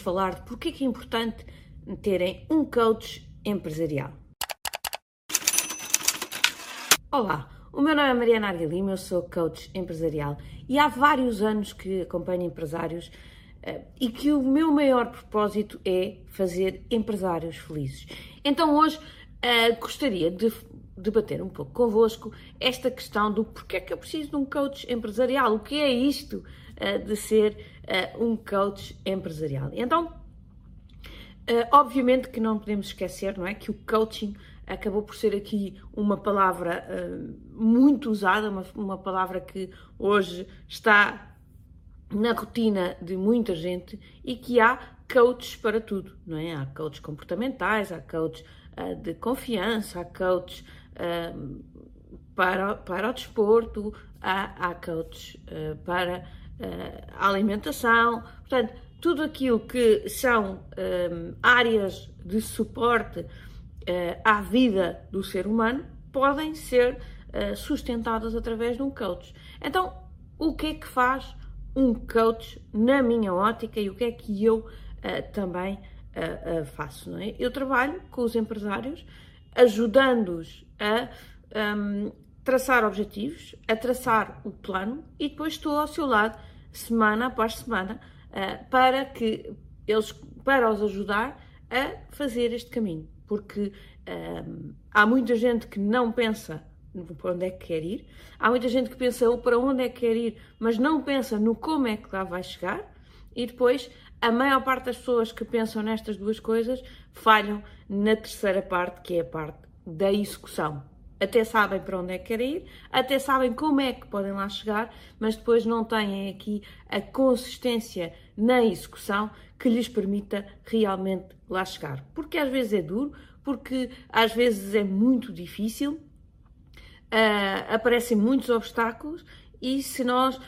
falar de porque é que é importante terem um coach empresarial. Olá, o meu nome é Mariana Arga Lima, eu sou coach empresarial e há vários anos que acompanho empresários uh, e que o meu maior propósito é fazer empresários felizes. Então hoje uh, gostaria de debater um pouco convosco esta questão do porquê é que eu preciso de um coach empresarial, o que é isto uh, de ser um coach empresarial. Então, obviamente que não podemos esquecer, não é, que o coaching acabou por ser aqui uma palavra uh, muito usada, uma, uma palavra que hoje está na rotina de muita gente e que há coaches para tudo, não é? Há coaches comportamentais, há coaches uh, de confiança, há coaches uh, para, para o desporto, há, há coaches uh, para a alimentação, portanto, tudo aquilo que são áreas de suporte uh, à vida do ser humano podem ser sustentadas através de um coach. Então, o que é que faz um coach na minha ótica e o que é que eu também faço? É? Eu trabalho com os empresários ajudando-os a um, ehm, traçar objetivos, a traçar o plano e depois estou ao seu lado semana após semana para que eles para os ajudar a fazer este caminho porque um, há muita gente que não pensa para onde é que quer ir, há muita gente que pensa para onde é que quer ir, mas não pensa no como é que lá vai chegar, e depois a maior parte das pessoas que pensam nestas duas coisas falham na terceira parte, que é a parte da execução. Até sabem para onde é que querem ir, até sabem como é que podem lá chegar, mas depois não têm aqui a consistência na execução que lhes permita realmente lá chegar. Porque às vezes é duro, porque às vezes é muito difícil, uh, aparecem muitos obstáculos e se nós uh,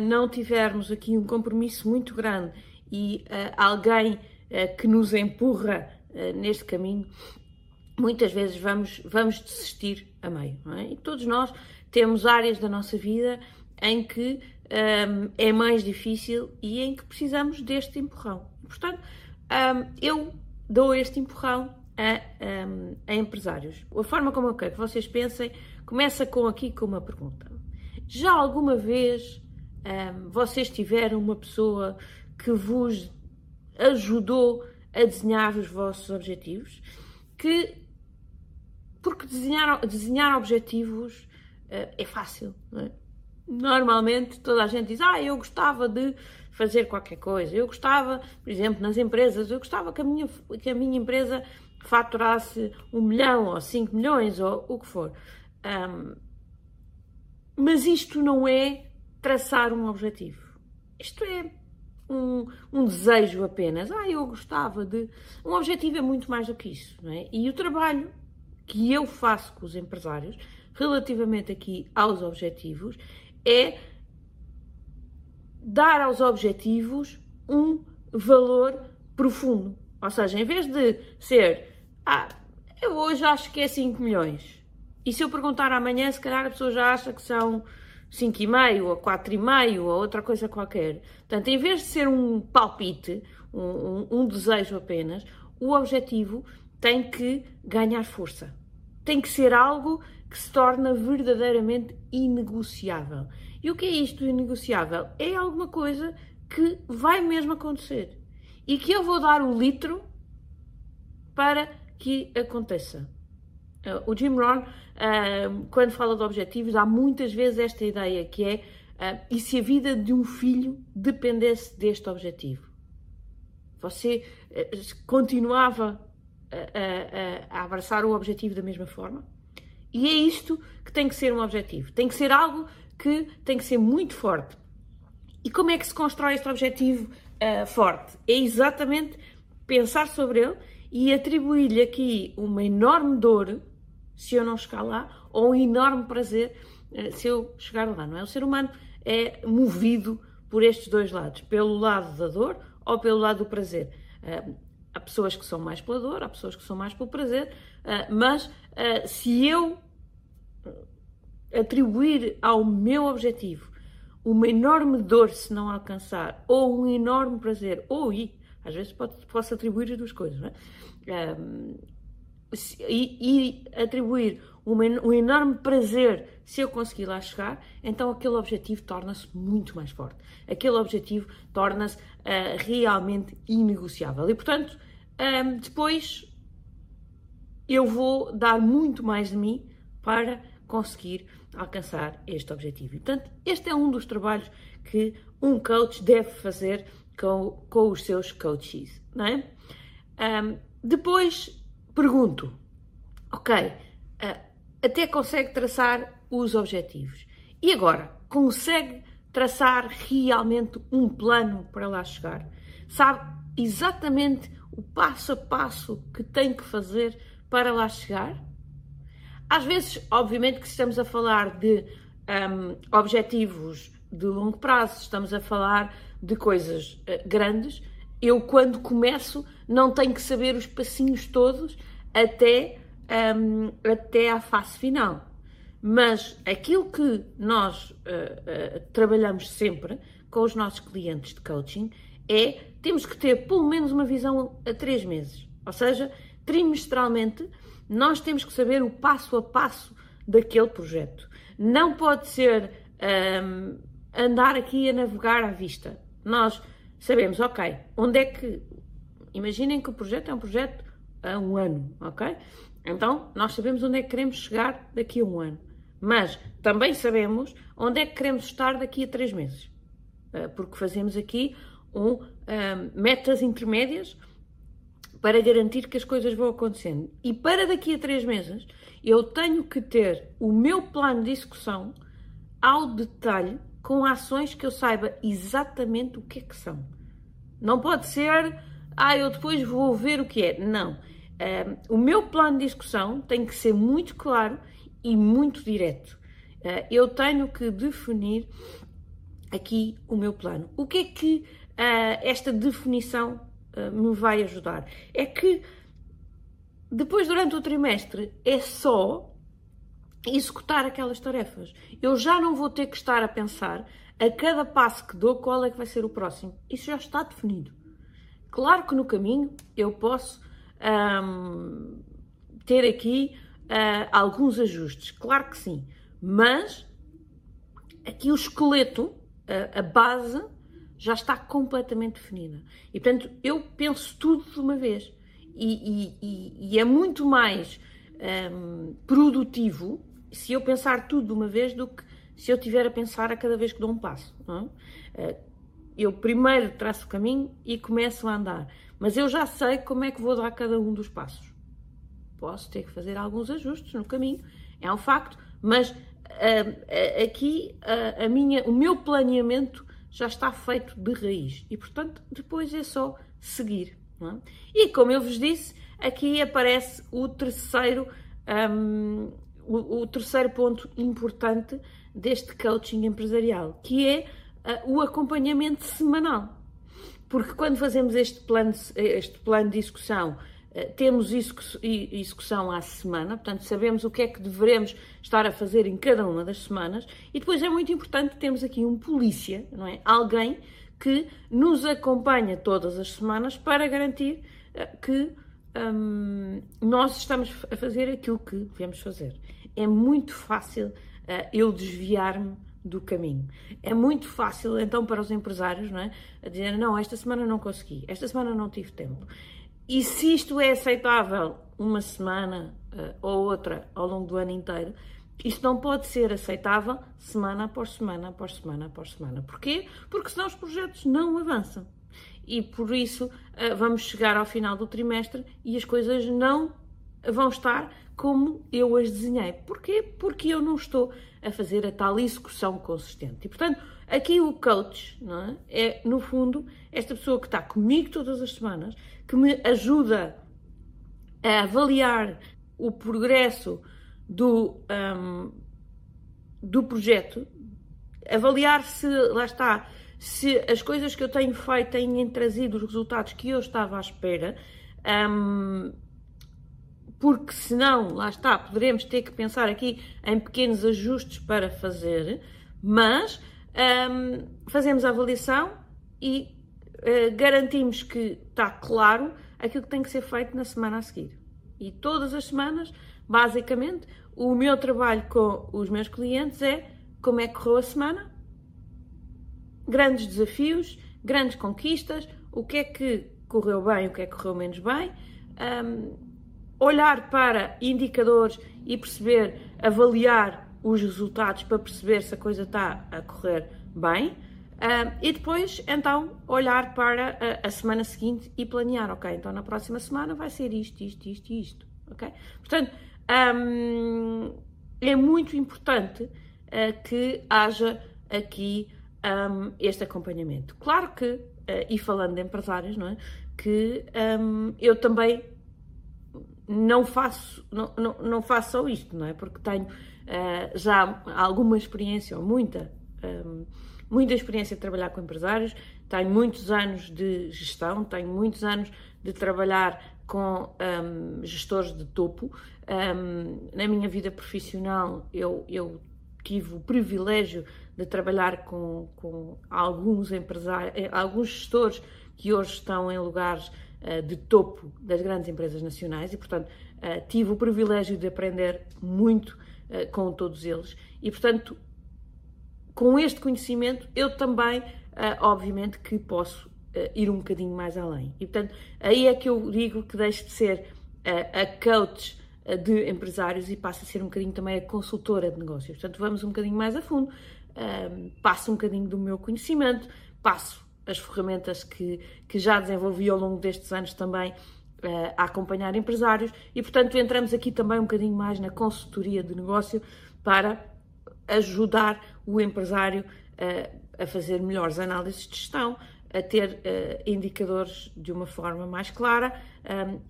não tivermos aqui um compromisso muito grande e uh, alguém que nos empurra neste caminho, muitas vezes vamos, vamos desistir a meio. É? E todos nós temos áreas da nossa vida em que um, é mais difícil e em que precisamos deste empurrão. Portanto, um, eu dou este empurrão a, um, a, empresários. A forma como eu quero que vocês pensem começa com aqui com uma pergunta. Já alguma vez um, vocês tiveram uma pessoa que vos ajudou a desenhar os vossos objetivos? Que porque desenhar, desenhar objetivos uh, é fácil, é? Normalmente toda a gente diz: Ah, eu gostava de fazer qualquer coisa, eu gostava, por exemplo, nas empresas, eu gostava que a minha, que a minha empresa faturasse um milhão ou cinco milhões ou o que for. Um, mas isto não é traçar um objetivo. Isto é um, um, desejo apenas. Ah, eu gostava de. Um objetivo é muito mais do que isso. Não é? E o trabalho que eu faço com os empresários, relativamente aqui aos objetivos, é dar aos objetivos um valor profundo. Ou seja, em vez de ser, ah, eu hoje acho que é 5 milhões, e se eu perguntar amanhã, se calhar a pessoa já acha que são 5,5 ou 4,5 ou outra coisa qualquer. Portanto, em vez de ser um palpite, um, um, um desejo apenas, o objetivo tem que ganhar força. Tem que ser algo que se torna verdadeiramente inegociável. E o que é isto inegociável? É alguma coisa que vai mesmo acontecer e que eu vou dar o litro para que aconteça. Uh, o Jim Rohn, uh, quando fala de objetivos, há muitas vezes esta ideia que é uh, e se a vida de um filho dependesse deste objetivo? Você continuava a, a, a abraçar o objetivo da mesma forma? E é isto que tem que ser um objetivo. Tem que ser algo que tem que ser muito forte. E como é que se constrói este objetivo uh, forte? É exatamente pensar sobre ele e atribuir-lhe aqui uma enorme dor se eu não chegar lá ou um enorme prazer uh, se eu chegar lá, não é? O ser humano é movido por estes dois lados, pelo lado da dor ou pelo lado do prazer. Uh, há pessoas que são mais pela dor, há pessoas que são mais pelo prazer, mas se eu atribuir ao meu objetivo uma enorme dor se não alcançar, ou um enorme prazer, ou Às vezes pode, posso atribuir as duas coisas, não é? Um, e, e, atribuir uma, um enorme prazer se eu conseguir lá chegar, então aquele objetivo torna-se muito mais forte. Aquele objetivo torna-se uh, realmente inegociável. E, portanto, um, depois eu vou dar muito mais de mim para conseguir alcançar este objetivo. Portanto, este é um dos trabalhos que um coach deve fazer com, com os seus coaches, não é? Um, depois pergunto, ok, uh, até consegue traçar os objetivos. E agora, consegue traçar realmente um plano para lá chegar? Sabe exatamente o passo a passo que tem que fazer para lá chegar? Às vezes, obviamente, que estamos a falar de um, objetivos de longo prazo, estamos a falar de coisas uh, grandes. Eu, quando começo, não tenho que saber os passinhos todos até, um, até à fase final. Mas aquilo que nós uh, uh, trabalhamos sempre com os nossos clientes de coaching é temos que ter pelo menos uma visão a três meses. Ou seja, trimestralmente nós temos que saber o passo a passo daquele projeto. Não pode ser um, andar aqui a navegar à vista. Nós sabemos, ok, onde é que. Imaginem que o projeto é um projeto a um ano, ok? Então, nós sabemos onde é que queremos chegar daqui a um ano. Mas também sabemos onde é que queremos estar daqui a três meses. Eh, porque fazemos aqui um, um, metas intermédias para garantir que as coisas vão acontecendo. E para daqui a três meses, eu tenho que ter o meu plano de execução ao detalhe, com ações que eu saiba exatamente o que é que são. Não pode ser, ah, eu depois vou ver o que é. Não. Um, o meu plano de execução tem que ser muito claro e muito direto. Uh, eu tenho que definir aqui o meu plano. O que é que esta definição eh, me vai ajudar. É que depois, durante o trimestre, é só executar aquelas tarefas. Eu já não vou ter que estar a pensar a cada passo que dou qual é que vai ser o próximo. Isso já está definido. Claro que no caminho eu posso ter aqui uh, alguns ajustes, claro que sim, mas aqui o esqueleto, uh, a base, já está completamente definida. E portanto, eu penso tudo de uma vez. E, e, e é muito mais um, produtivo se eu pensar tudo de uma vez do que se eu tiver a pensar a cada vez que dou um passo. É? Uh, eu primeiro traço o caminho e começo a andar, mas eu já sei como é que vou dar cada um dos passos. Posso ter que fazer alguns ajustes no caminho, é um facto, mas uh, aqui uh, a minha, o meu planeamento já está feito de raiz e, portanto, depois é só seguir. É? E como eu vos disse, aqui aparece o terceiro, um, o, o, terceiro ponto importante deste coaching empresarial, que é uh, o acompanhamento semanal. Porque quando fazemos este plano, este plano de execução temos execução à semana, portanto, sabemos o que é que devemos estar a fazer em cada uma das semanas, e depois é muito importante termos aqui um polícia, não é? Alguém que nos acompanha todas as semanas para garantir eh, que hum, nós estamos a fazer aquilo que devemos fazer. É muito fácil uh, eu desviar-me do caminho. É muito fácil, então, para os empresários, não é? A dizer, não, esta semana não consegui, esta semana não tive tempo. E se isto é aceitável uma semana uh, ou outra ao longo do ano inteiro, isto não pode ser aceitável semana após semana, após semana, após semana. Porquê? Porque senão os projetos não avançam. E por isso uh, vamos chegar ao final do trimestre e as coisas não vão estar como eu as desenhei. Porquê? Porque eu não estou a fazer a tal execução consistente. E portanto, aqui o coach é? é, no fundo, esta pessoa que está comigo todas as semanas que me ajuda a avaliar o progresso do, um, do projeto, avaliar se, lá está, se as coisas que eu tenho feito têm trazido os resultados que eu estava à espera, um, porque senão, lá está, poderemos ter que pensar aqui em pequenos ajustes para fazer, mas um, fazemos a avaliação e uh, garantimos que está claro aquilo que tem que ser feito na semana a seguir. E todas as semanas, basicamente, o meu trabalho com os meus clientes é como é que correu a semana, grandes desafios, grandes conquistas, o que é que correu bem, o que é que correu menos bem, um, olhar para indicadores e perceber, avaliar os resultados para perceber se a coisa está a correr bem. Uh, e depois, então, olhar para a, a, semana seguinte e planear, ok, então na próxima semana vai ser isto, isto, isto e isto, ok? Portanto, um, é muito importante uh, que haja aqui um, este acompanhamento. Claro que, uh, e falando de empresários, não é? Que um, eu também não faço, não, não, não, faço só isto, não é? Porque tenho uh, já alguma experiência, ou muita, um, muita experiência de trabalhar com empresários, tenho muitos anos de gestão, tenho muitos anos de trabalhar com um, gestores de topo. Um, na minha vida profissional, eu, eu, tive o privilégio de trabalhar com, com alguns empresários, eh, alguns gestores que hoje estão em lugares uh, de topo das grandes empresas nacionais e, portanto, uh, tive o privilégio de aprender muito uh, com todos eles. E, portanto, com este conhecimento, eu também, obviamente, que posso ir um bocadinho mais além. E, portanto, aí é que eu digo que deixo de ser a coach de empresários e passa a ser um bocadinho também a consultora de negócios. Portanto, vamos um bocadinho mais a fundo, passo um bocadinho do meu conhecimento, passo as ferramentas que, que já desenvolvi ao longo destes anos também a acompanhar empresários e, portanto, entramos aqui também um bocadinho mais na consultoria de negócio para ajudar o empresário a fazer melhores análises de gestão, a ter indicadores de uma forma mais clara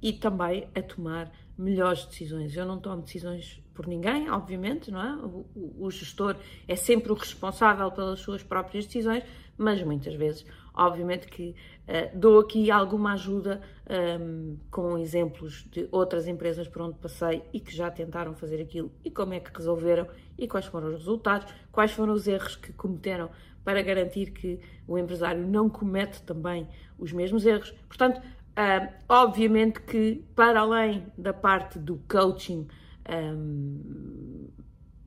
e também a tomar melhores decisões. Eu não tomo decisões por ninguém, obviamente, não é? O gestor é sempre o responsável pelas suas próprias decisões, mas muitas vezes Obviamente que uh, dou aqui alguma ajuda um, ehm, com exemplos de outras empresas por onde passei e que já tentaram fazer aquilo e como é que resolveram e quais foram os resultados, quais foram os erros que cometeram para garantir que o empresário não comete também os mesmos erros. Portanto, uh, obviamente que para além da parte do coaching um, ehm,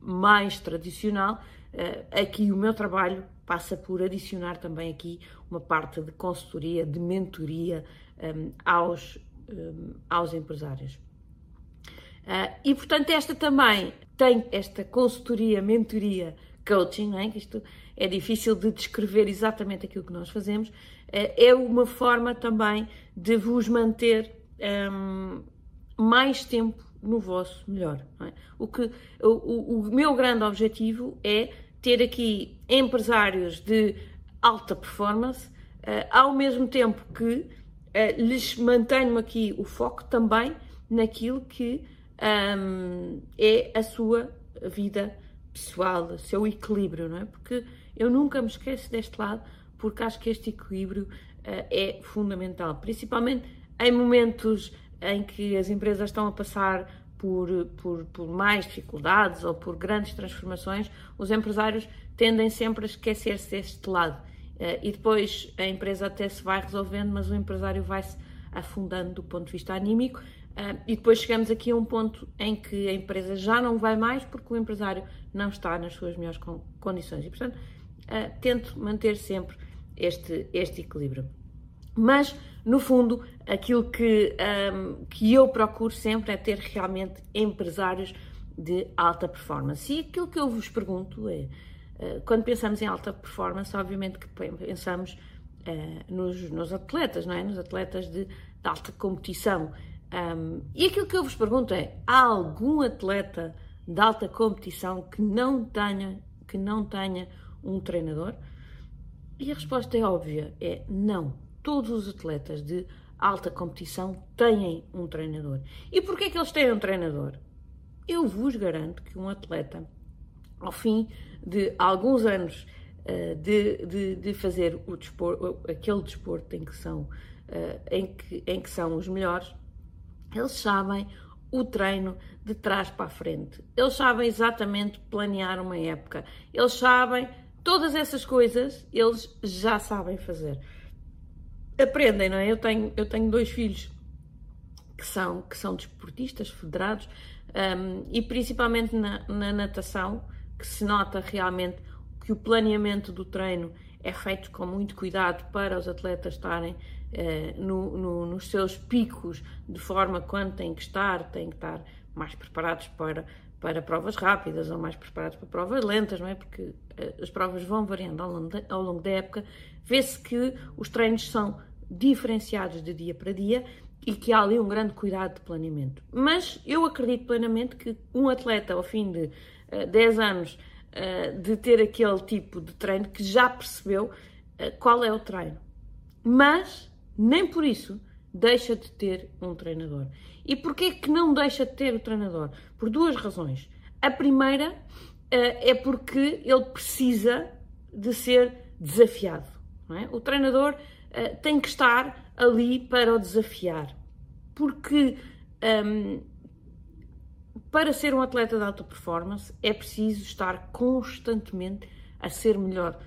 mais tradicional, aqui o meu trabalho passa por adicionar também aqui uma parte de consultoria, de mentoria um, aos, um, aos empresários. Uh, e portanto, esta também tem esta consultoria, mentoria, coaching, não é? que isto é difícil de descrever exatamente aquilo que nós fazemos, uh, é uma forma também de vos manter um, mais tempo no vosso melhor. É? O, que, o, o meu grande objetivo é ter aqui empresários de alta performance, uh, ao mesmo tempo que uh, lhes mantenho aqui o foco também naquilo que um, é a sua vida pessoal, o seu equilíbrio, não é? Porque eu nunca me esqueço deste lado, porque acho que este equilíbrio uh, é fundamental, principalmente em momentos em que as empresas estão a passar por, por, por mais dificuldades ou por grandes transformações, os empresários tendem sempre a esquecer-se deste lado. Uh, e depois a empresa até se vai resolvendo, mas o empresário vai-se afundando do ponto de vista anímico. Uh, e depois chegamos aqui a um ponto em que a empresa já não vai mais porque o empresário não está nas suas melhores condições. E, portanto, uh, tento manter sempre este, este equilíbrio. Mas, no fundo, aquilo que, um, que eu procuro sempre é ter realmente empresários de alta performance. E aquilo que eu vos pergunto é, uh, quando pensamos em alta performance, obviamente que pensamos uh, nos, nos, atletas, não é? Nos atletas de, de alta competição. Um, e aquilo que eu vos pergunto é, há algum atleta de alta competição que não tenha, que não tenha um treinador? E a resposta é óbvia, é não todos os atletas de alta competição têm um treinador. E porquê é que eles têm um treinador? Eu vos garanto que um atleta, ao fim de alguns anos uh, de, de, de, fazer o desporto, aquele desporto em que, são, uh, em, que, em que são os melhores, eles sabem o treino de trás para a frente. Eles sabem exatamente planear uma época. Eles sabem todas essas coisas, eles já sabem fazer. Aprendem, não é? Eu tenho, eu tenho dois filhos que são, que são desportistas federados um, e principalmente na, na natação, que se nota realmente que o planeamento do treino é feito com muito cuidado para os atletas estarem eh, no, no, nos seus picos, de forma quando têm que estar, têm que estar mais preparados para, para provas rápidas ou mais preparados para provas lentas, não é? Porque eh, as provas vão variando ao longo, de, ao longo da época. Vê-se que os treinos são diferenciados de dia para dia e que há ali um grande cuidado de planeamento. Mas eu acredito plenamente que um atleta, ao fim de uh, eh, 10 anos uh, de ter aquele tipo de treino, que já percebeu uh, qual é o treino. Mas, nem por isso, deixa de ter um treinador. E porquê que não deixa de ter o treinador? Por duas razões. A primeira é porque ele precisa de ser desafiado. É? O treinador tem que estar ali para o desafiar. Porque um, para ser um atleta de alta performance é preciso estar constantemente a ser melhor.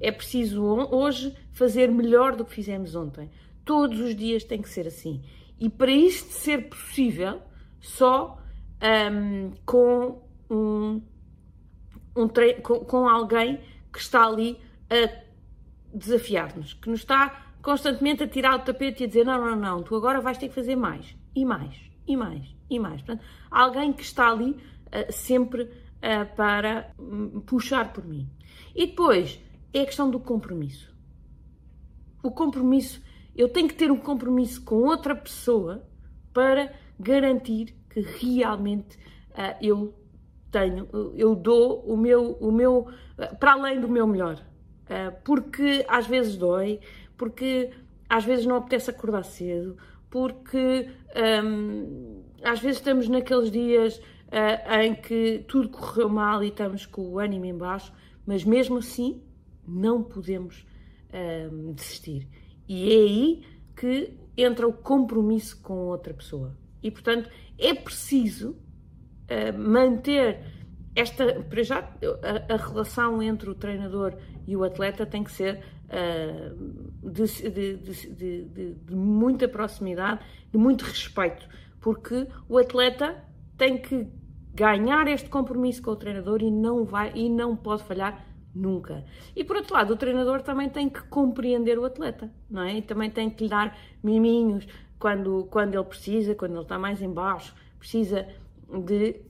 É preciso hoje fazer melhor do que fizemos ontem. Todos os dias tem que ser assim. E para isto ser possível, só um, com um, um com, com alguém que está ali a desafiar-nos, que nos está constantemente a tirar o tapete e a dizer: não, não, não, tu agora vais ter que fazer mais, e mais, e mais, e mais. Portanto, alguém que está ali uh, sempre uh, para um, puxar por mim. E depois é a questão do compromisso. O compromisso, eu tenho que ter um compromisso com outra pessoa para garantir que realmente uh, eu tenho, eu dou o meu, o meu para além do meu melhor. Porque às vezes dói, porque às vezes não apetece acordar cedo, porque hum, às vezes estamos naqueles dias uh, em que tudo correu mal e estamos com o ânimo em baixo, mas mesmo assim não podemos hum, desistir. E é aí que entra o compromisso com outra pessoa. E portanto é preciso uh, manter esta, para já, a, a, relação entre o treinador e o atleta tem que ser uh, de, de, de, de, muita proximidade, de muito respeito, porque o atleta tem que ganhar este compromisso com o treinador e não vai e não pode falhar nunca. E por outro lado, o treinador também tem que compreender o atleta, não é? E também tem que lhe dar miminhos quando, quando ele precisa, quando ele está mais embaixo, precisa de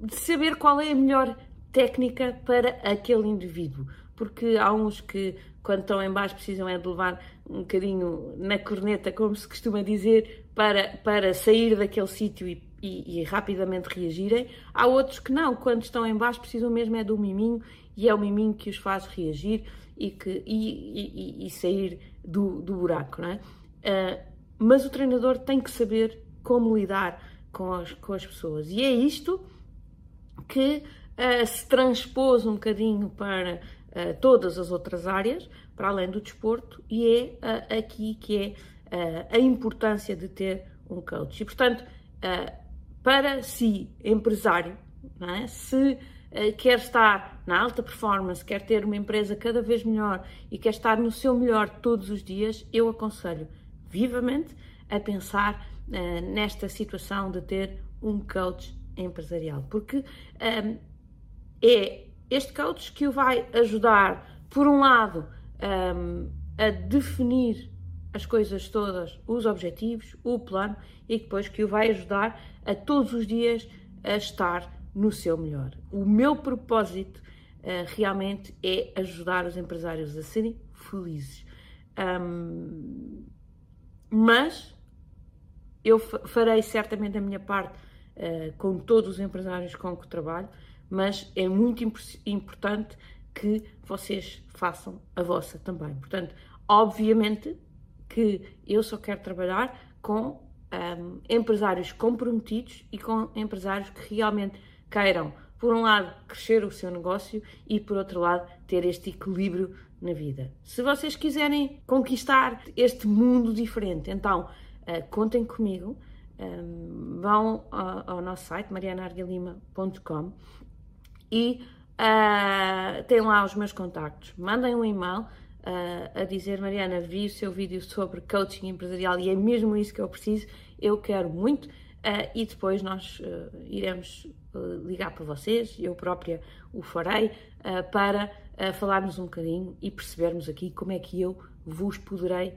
de saber qual é a melhor técnica para aquele indivíduo. Porque há uns que, quando estão em baixo, precisam é de levar um bocadinho na corneta, como se costuma dizer, para, para sair daquele sítio e, e, e, rapidamente reagirem. Há outros que não, quando estão em baixo, precisam mesmo é do miminho e é o miminho que os faz reagir e, que, e, e sair do, do buraco, não é? Uh, mas o treinador tem que saber como lidar com as, com as pessoas. E é isto que uh, se transpôs um bocadinho para todas as outras áreas, para além do desporto, e é uh, aqui que é a importância de ter um coach. E, portanto, para si, empresário, é? se quer estar na alta performance, quer ter uma empresa cada vez melhor e quer estar no seu melhor todos os dias, eu aconselho vivamente a pensar nesta situação de ter um coach empresarial, porque um, é este coach que o vai ajudar, por um lado, um, a definir as coisas todas, os objetivos, o plano, e depois que o vai ajudar a todos os dias a estar no seu melhor. O meu propósito uh, realmente é ajudar os empresários a serem felizes. Um, mas eu farei certamente a minha parte uh, com todos os empresários com que trabalho, mas é muito imp importante que vocês façam a vossa também. Portanto, obviamente que eu só quero trabalhar com um, empresários comprometidos e com empresários que realmente queiram, por um lado, crescer o seu negócio e, por outro lado, ter este equilíbrio na vida. Se vocês quiserem conquistar este mundo diferente, então uh, contem comigo um, vão ao, ao, nosso site marianargalima.com e uh, têm lá os meus contactos. Mandem um e-mail uh, a dizer: Mariana, vi o seu vídeo sobre coaching empresarial e é mesmo isso que eu preciso, eu quero muito. Uh, e depois nós uh, iremos ligar para vocês, eu própria o farei, para falarmos um bocadinho e percebermos aqui como é que eu vos poderei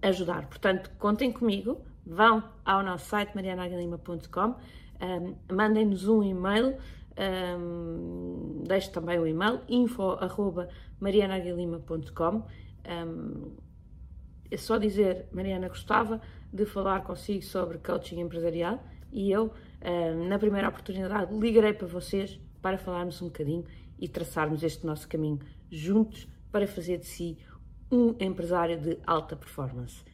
ajudar. Portanto, contem comigo, vão ao nosso site marianagalima.com, mandem-nos um e-mail um, deixo também o e-mail info.marianaguilima.com um, É só dizer, Mariana, gostava de falar consigo sobre coaching empresarial e eu, um, na primeira oportunidade, ligarei para vocês para falarmos um bocadinho e traçarmos este nosso caminho juntos para fazer de si um empresário de alta performance.